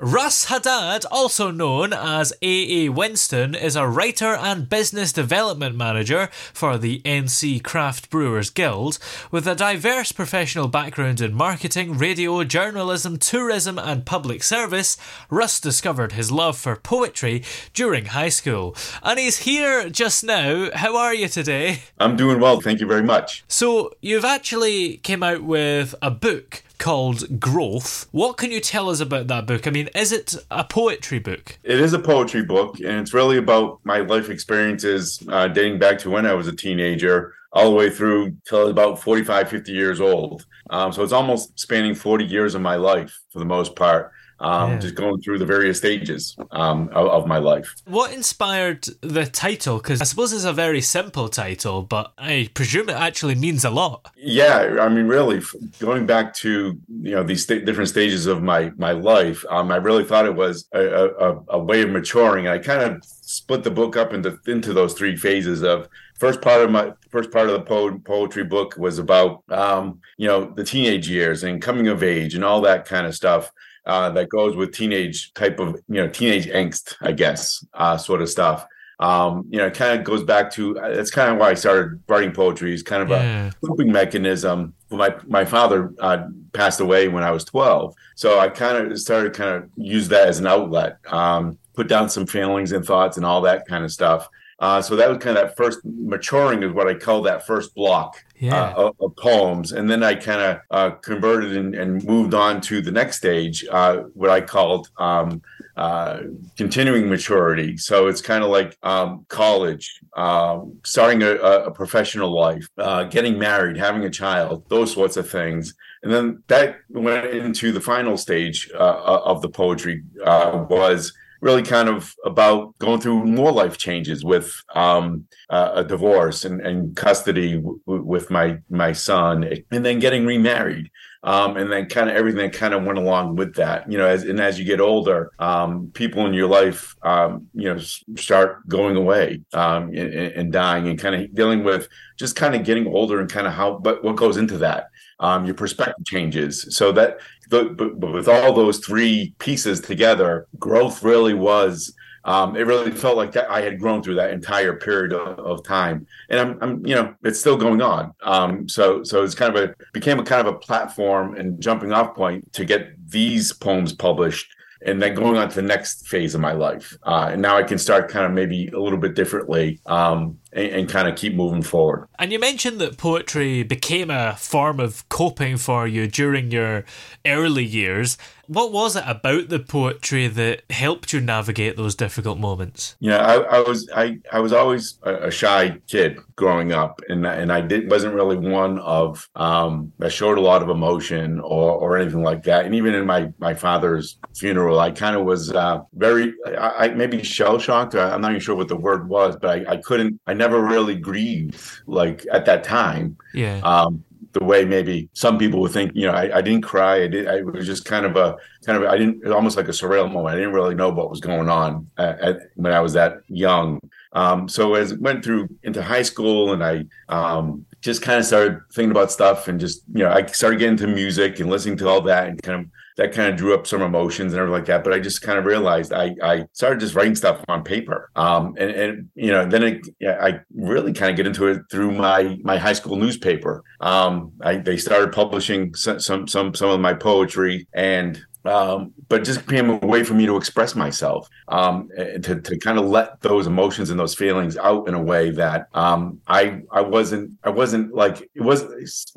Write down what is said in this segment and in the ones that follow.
Russ Haddad, also known as A.A. Winston, is a writer and business development manager for the NC Craft Brewers Guild. With a diverse professional background in marketing, radio, journalism, tourism, and public service, Russ discovered his love for poetry during high school. And he's here just now. How are you today? I'm doing well, thank you very much. So, you've actually came out with a book called Growth. What can you tell us about that book? I mean, is it a poetry book? It is a poetry book, and it's really about my life experiences uh, dating back to when I was a teenager all the way through till about 45, 50 years old. Um, so it's almost spanning 40 years of my life for the most part. Um, Yeah. Just going through the various stages um, of, of my life. What inspired the title? Because I suppose it's a very simple title, but I presume it actually means a lot. Yeah, I mean, really, going back to you know these sta- different stages of my my life, um, I really thought it was a, a, a- a way of maturing. I kind of split the book up into into those three phases. Of first part of my first part of the po- poetry book was about um, you know the teenage years and coming of age and all that kind of stuff. Uh, that goes with teenage type of you know teenage angst, I guess, uh, sort of stuff. Um, you know, it kind of goes back to that's kind of why I started writing poetry. Is kind of a Yeah. coping mechanism. My my father uh, passed away when I was twelve, so I kind of started kind of use that as an outlet. Um, put down some feelings and thoughts and all that kind of stuff. Uh, so that was kind of that first maturing is what I call that first block Yeah. uh, of, of poems, and then I kind of uh, converted and, and moved on to the next stage, uh, what I called um, uh, continuing maturity. So it's kind of like um, college, um, starting a, a a professional life, uh, getting married, having a child, those sorts of things. And then that went into the final stage uh, of the poetry uh, was really kind of about going through more life changes with um, uh, a divorce and, and custody w- with my my son, and then getting remarried. Um, and then kind of everything that kind of went along with that, you know, as and as you get older, um, people in your life, um, you know, start going away um, and, and dying, and kind of dealing with just kind of getting older and kind of how, but what goes into that, um, your perspective changes. So that, but, but with all those three pieces together, growth really was. Um, it really felt like I had grown through that entire period of, of time, and I'm, I'm, you know, it's still going on. Um, so, so it's kind of a became a kind of a platform and jumping off point to get these poems published, and then going on to the next phase of my life. Uh, and now I can start kind of maybe a little bit differently, um, and, and kind of keep moving forward. And you mentioned that poetry became a form of coping for you during your early years. What was it about the poetry that helped you navigate those difficult moments? Yeah, I, I was I, I was always a, a shy kid growing up, and and I did wasn't really one of um, that showed a lot of emotion or or anything like that. And even in my my father's funeral, I kind of was uh, very I, I maybe shell shocked. I'm not even sure what the word was, but I, I couldn't. I never really grieved like at that time Yeah. um, the way maybe some people would think. You know, I, I didn't cry. I did. I it was just kind of a kind of. I didn't. It was almost like a surreal moment. I didn't really know what was going on at, at, when I was that young. Um, so as went through into high school, and I um, just kind of started thinking about stuff, and just you know, I started getting into music and listening to all that, and kind of that kind of drew up some emotions and everything like that. But I just kind of realized I I started just writing stuff on paper. Um, and and you know then it, I really kind of get into it through my my high school newspaper. Um, I, they started publishing some some some some of my poetry and um, but just became a way for me to express myself, um, to, to kind of let those emotions and those feelings out in a way that um, I I wasn't I wasn't like it was,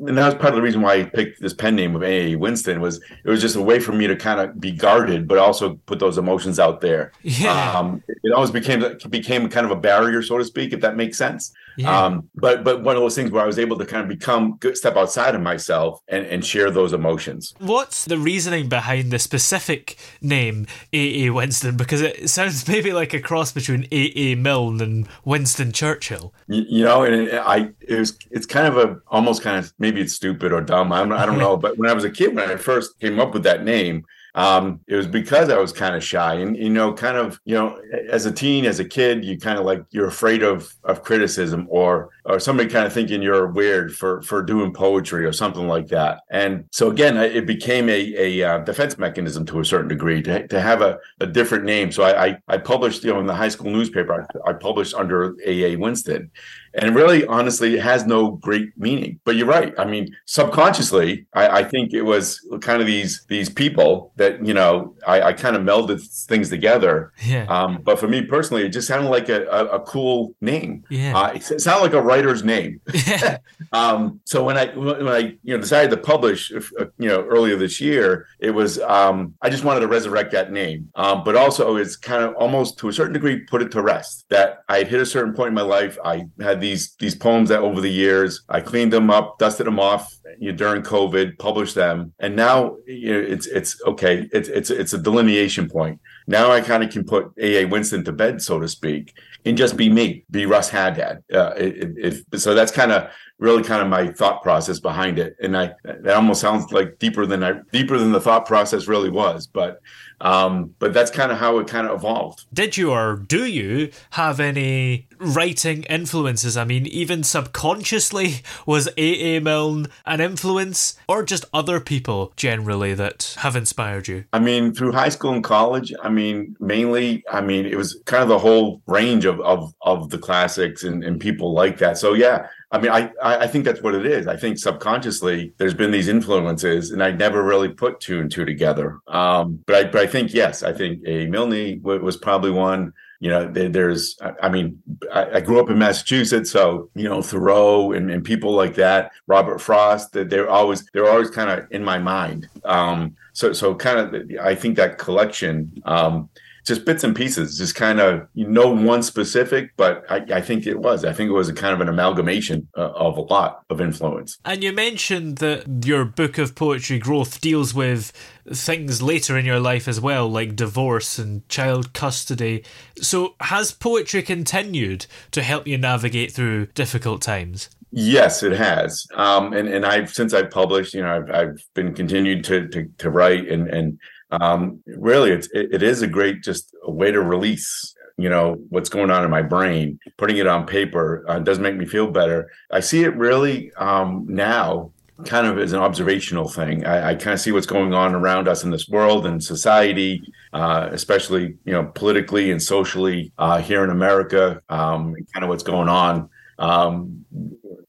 and that was part of the reason why I picked this pen name of A. Winston was it was just a way for me to kind of be guarded, but also put those emotions out there. Yeah. Um, it always became became kind of a barrier, so to speak, if that makes sense. Yeah. Um, but but one of those things where I was able to kind of become good step outside of myself and, and share those emotions. What's the reasoning behind the specific name A.A. Winston? Because it sounds maybe like a cross between A.A. Milne and Winston Churchill. You, you know, and I it was it's kind of a almost kind of maybe it's stupid or dumb. I'm, I don't know. But when I was a kid, when I first came up with that name, um, it was because I was kind of shy and you know, kind of you know, as a teen, as a kid, you kind of like you're afraid of of criticism or or somebody kind of thinking you're weird for for doing poetry or something like that. And so again, it became a a uh, defense mechanism to a certain degree to, to have a, a different name. So I, I, I published you know in the high school newspaper I, I published under A. A. Winston, and really honestly it has no great meaning but you're right i mean subconsciously i, I think it was kind of these these people that you know i, I kind of melded things together Yeah. um, but for me personally it just sounded like a, a, a cool name Yeah. uh, it sounded like a writer's name Yeah. um, so when I when I you know decided to publish uh, you know earlier this year, it was um, I just wanted to resurrect that name, um, but also it's kind of almost to a certain degree put it to rest that I had hit a certain point in my life. I had these these poems that over the years I cleaned them up, dusted them off you know, during COVID, published them, and now you know, it's it's okay. It's it's it's a delineation point. Now I kind of can put A. A. Winston to bed, so to speak, and just be me, be Russ Haddad. Uh, so that's kind of really kind of my thought process behind it, and I that almost sounds like deeper than I deeper than the thought process really was, but um, but that's kind of how it kind of evolved. Did you or do you have any writing influences? I mean, even subconsciously, was A.A. Milne an influence, or just other people generally that have inspired you? I mean, through high school and college, I mean, mainly, I mean, it was kind of the whole range of of, of the classics and, and people like that. So yeah, I mean, I I think that's what it is. I think subconsciously there's been these influences, and I never really put two and two together. Um, but I but I think yes, I think a Milne was probably one. You know, there's, I mean, I, grew up in Massachusetts, so you know Thoreau and, and people like that, Robert Frost. They're always they're always kind of in my mind. Um, so so kind of, I think that collection. Um, just bits and pieces, just kind of you know one specific, but I, I, think it was. I think it was a kind of an amalgamation uh, of a lot of influence. And you mentioned that your book of poetry growth deals with things later in your life as well, like divorce and child custody. So has poetry continued to help you navigate through difficult times? Yes, it has. Um, and and I've since I published, you know, I've, I've been continued to, to to write and and um, really it's it, it is a great just a way to release you know what's going on in my brain putting it on paper uh, does make me feel better. I see it really um, now kind of as an observational thing. I, I, kind of see what's going on around us in this world and society uh, especially you know politically and socially uh, here in america um, kind of what's going on. Um,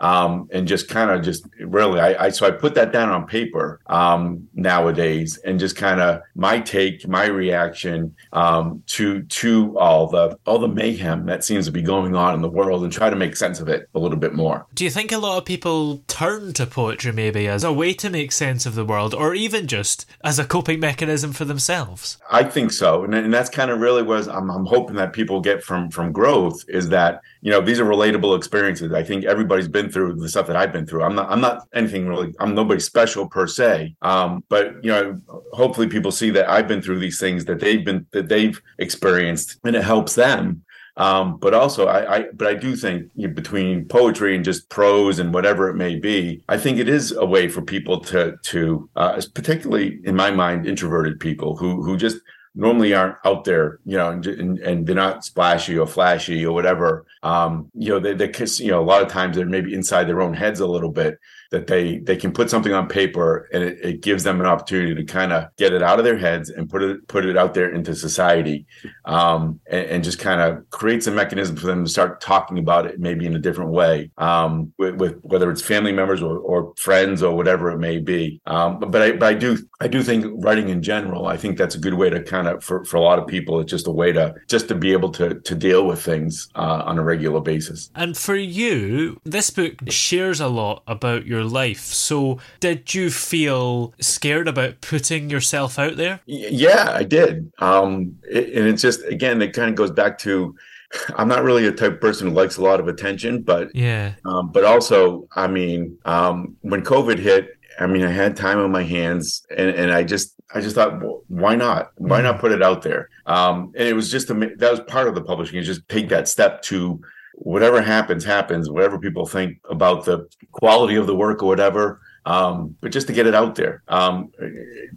Um, and just kind of just really I, I so I put that down on paper um, nowadays and just kind of my take my reaction um, to to all the all the mayhem that seems to be going on in the world and try to make sense of it a little bit more. Do you think a lot of people turn to poetry maybe as a way to make sense of the world or even just as a coping mechanism for themselves? I think so, and, and that's kind of really what I'm, I'm hoping that people get from from growth is that you know these are relatable experiences. I think everybody's been through the stuff that I've been through. I'm not I'm not anything really. I'm nobody special per se. Um, but you know, hopefully people see that I've been through these things that they've been that they've experienced, and it helps them. Um, but also, I, I, but I do think you know, between poetry and just prose and whatever it may be, I think it is a way for people to to, uh, particularly in my mind, introverted people who who just normally aren't out there, you know, and, and, and, they're not splashy or flashy or whatever. Um, you know, they, they, you know, a lot of times they're maybe inside their own heads a little bit that they they can put something on paper and it, it gives them an opportunity to kind of get it out of their heads and put it put it out there into society um, and, and, just kind of creates a mechanism for them to start talking about it maybe in a different way um, with, with, whether it's family members or, or, friends or whatever it may be. Um, but, but I, but I do I do think writing in general I think that's a good way to kind of for, for a lot of people it's just a way to just to be able to to deal with things uh, on a regular basis. And for you this book shares a lot about your life so did you feel scared about putting yourself out there yeah I did um, it, and it's just again it kind of goes back to I'm not really a type of person who likes a lot of attention, but yeah. Um, but also, I mean, um, when COVID hit, I mean, I had time on my hands, and and I just I just thought, well, why not? Why not put it out there? Um, and it was just a, that was part of the publishing is just take that step to whatever happens, happens. Whatever people think about the quality of the work or whatever. Um, but just to get it out there, um,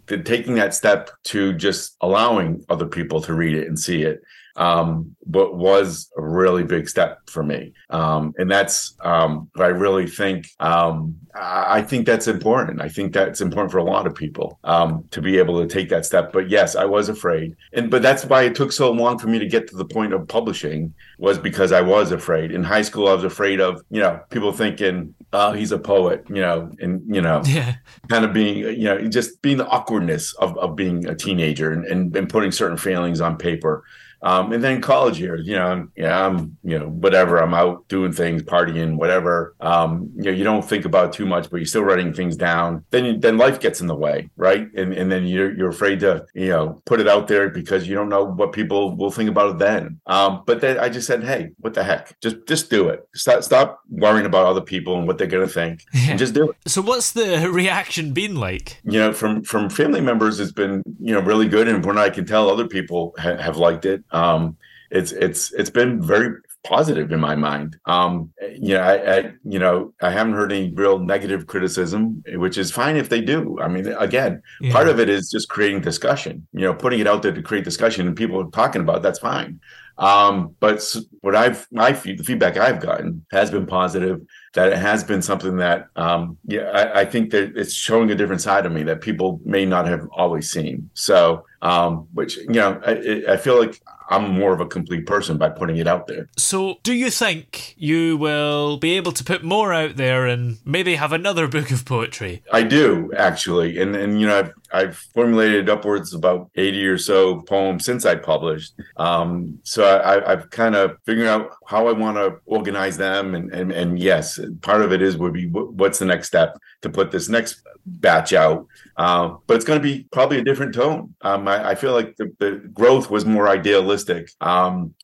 taking that step to just allowing other people to read it and see it um, but was a really big step for me. Um, and that's um, I really think. Um, I think that's important. I think that's important for a lot of people um, to be able to take that step. But yes, I was afraid, and but that's why it took so long for me to get to the point of publishing was because I was afraid. In high school, I was afraid of you know people thinking, "Oh, he's a poet," you know, and you know, yeah. kind of being you know just being the awkwardness of, of being a teenager and, and, and putting certain feelings on paper Um, and then college years, you know, I'm, yeah, I'm, you know, whatever. I'm out doing things, partying, whatever. Um, you know, you don't think about too much, but you're still writing things down. Then, you, then life gets in the way, right? And and then you're you're afraid to, you know, put it out there because you don't know what people will think about it then. Um, but then I just said, hey, what the heck? Just just do it. Stop stop worrying about other people and what they're gonna think, and just do it. So, what's the reaction been like? You know, from from family members, it's been you know really good, and when I can tell other people ha- have liked it, um, it's it's it's been very positive in my mind. Um, you know, I, I, you know I haven't heard any real negative criticism, which is fine if they do. I mean, again, yeah. part of it is just creating discussion. You know, putting it out there to create discussion and people talking about it, that's fine. Um, but what I've my the feedback I've gotten has been positive. That it has been something that um, yeah, I, I, think that it's showing a different side of me that people may not have always seen. So, um, which you know, I, I feel like I'm more of a complete person by putting it out there. So, do you think you will be able to put more out there and maybe have another book of poetry? I do actually, and and you know, I've I've formulated upwards about 80 or so poems since I published. Um, so I, have kind of figured out how I want to organize them, and, and and yes, part of it is would be what's the next step to put this next batch out. Uh, but it's going to be probably a different tone. Um, I, I, feel like the, the, growth was more idealistic, um,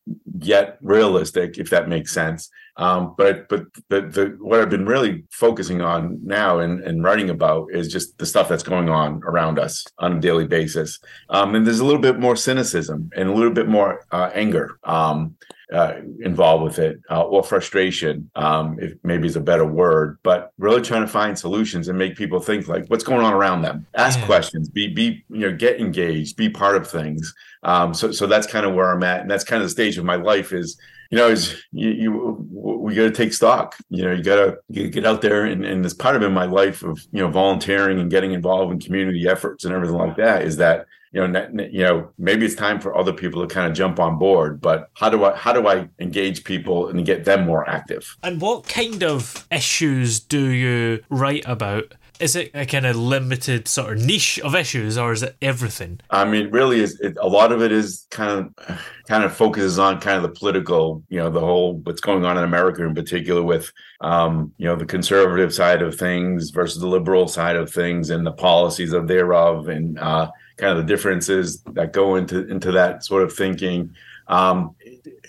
yet realistic, if that makes sense. Um, but but the, the what I've been really focusing on now and, and writing about is just the stuff that's going on around us on a daily basis. Um, and there's a little bit more cynicism and a little bit more uh, anger. Um, uh, involved with it uh, or frustration um, if maybe is a better word but really trying to find solutions and make people think like what's going on around them ask yeah. questions be be you know get engaged be part of things um, so so that's kind of where i'm at and that's kind of the stage of my life is you know, is you, you we got to take stock. You know, you got to get out there, and, and this part of in my life of you know volunteering and getting involved in community efforts and everything like that is that you know, you know, maybe it's time for other people to kind of jump on board. But how do I how do I engage people and get them more active? And what kind of issues do you write about? is it a kind of limited sort of niche of issues or is it everything i mean really is it, a lot of it is kind of kind of focuses on kind of the political you know the whole what's going on in america in particular with um, you know the conservative side of things versus the liberal side of things and the policies of thereof and uh, kind of the differences that go into into that sort of thinking um,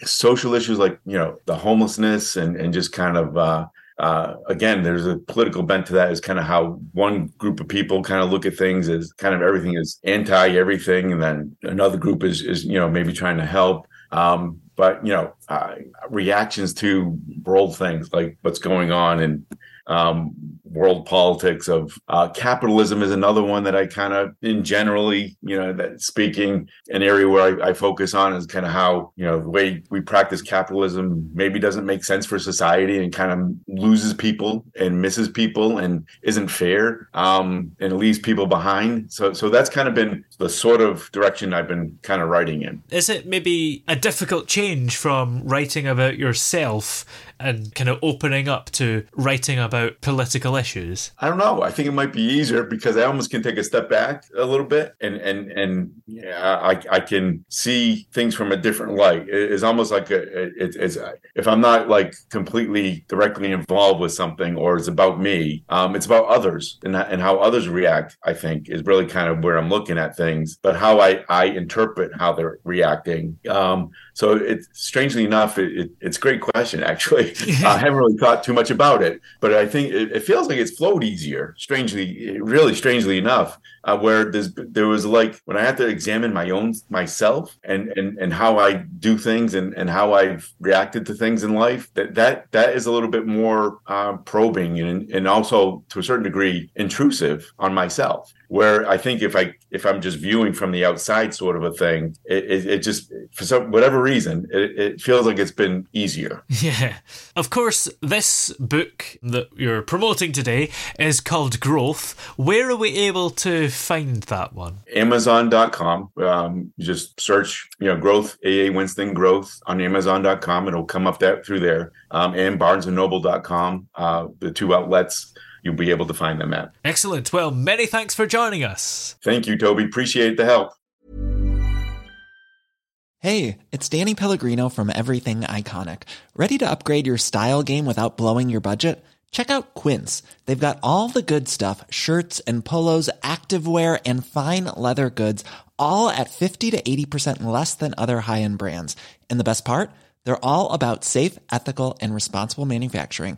social issues like you know the homelessness and and just kind of uh, uh, again, there's a political bent to that. Is kind of how one group of people kind of look at things as kind of everything is anti everything, and then another group is is you know maybe trying to help. Um, but you know, uh, reactions to world things like what's going on and um, world politics of uh, capitalism is another one that I kind of, in generally, you know, that speaking, an area where I, I focus on is kind of how you know the way we practice capitalism maybe doesn't make sense for society and kind of loses people and misses people and isn't fair um, and leaves people behind. So, so that's kind of been the sort of direction I've been kind of writing in. Is it maybe a difficult change from writing about yourself and kind of opening up to writing about political issues? I don't know. I think it might be easier because I almost can take a step back a little bit and and and yeah, I I can see things from a different light. It's almost like a, it, it's if I'm not like completely directly involved with something or it's about me, um, it's about others and and how others react. I think is really kind of where I'm looking at things, but how I I interpret how they're reacting. Um, so it's strangely enough, it, it, it's a great question actually. I haven't really thought too much about it, but I think it, it feels like it's flowed easier. Strangely, really strangely enough, uh, where there was like when I had to examine my own myself and and and how I do things and and how I've reacted to things in life. That that that is a little bit more uh, probing and and also to a certain degree intrusive on myself where I think if I if I'm just viewing from the outside sort of a thing, it, it, it just for some whatever reason it, it, feels like it's been easier. Yeah, of course. This book that you're promoting today is called Growth. Where are we able to find that one? Amazon.com. Um, just search you know Growth AA Winston Growth on Amazon.com. It'll come up that through there. Um, and BarnesandNoble.com. Uh, the two outlets you'll be able to find them at. Excellent. Well, many thanks for joining us. Thank you, Toby. Appreciate the help. Hey, it's Danny Pellegrino from Everything Iconic. Ready to upgrade your style game without blowing your budget? Check out Quince. They've got all the good stuff shirts and polos, activewear, and fine leather goods, all at 50 to 80% less than other high end brands. And the best part? They're all about safe, ethical, and responsible manufacturing.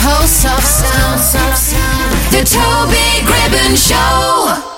pulse of sound. Sound The Toby Gribbon Show.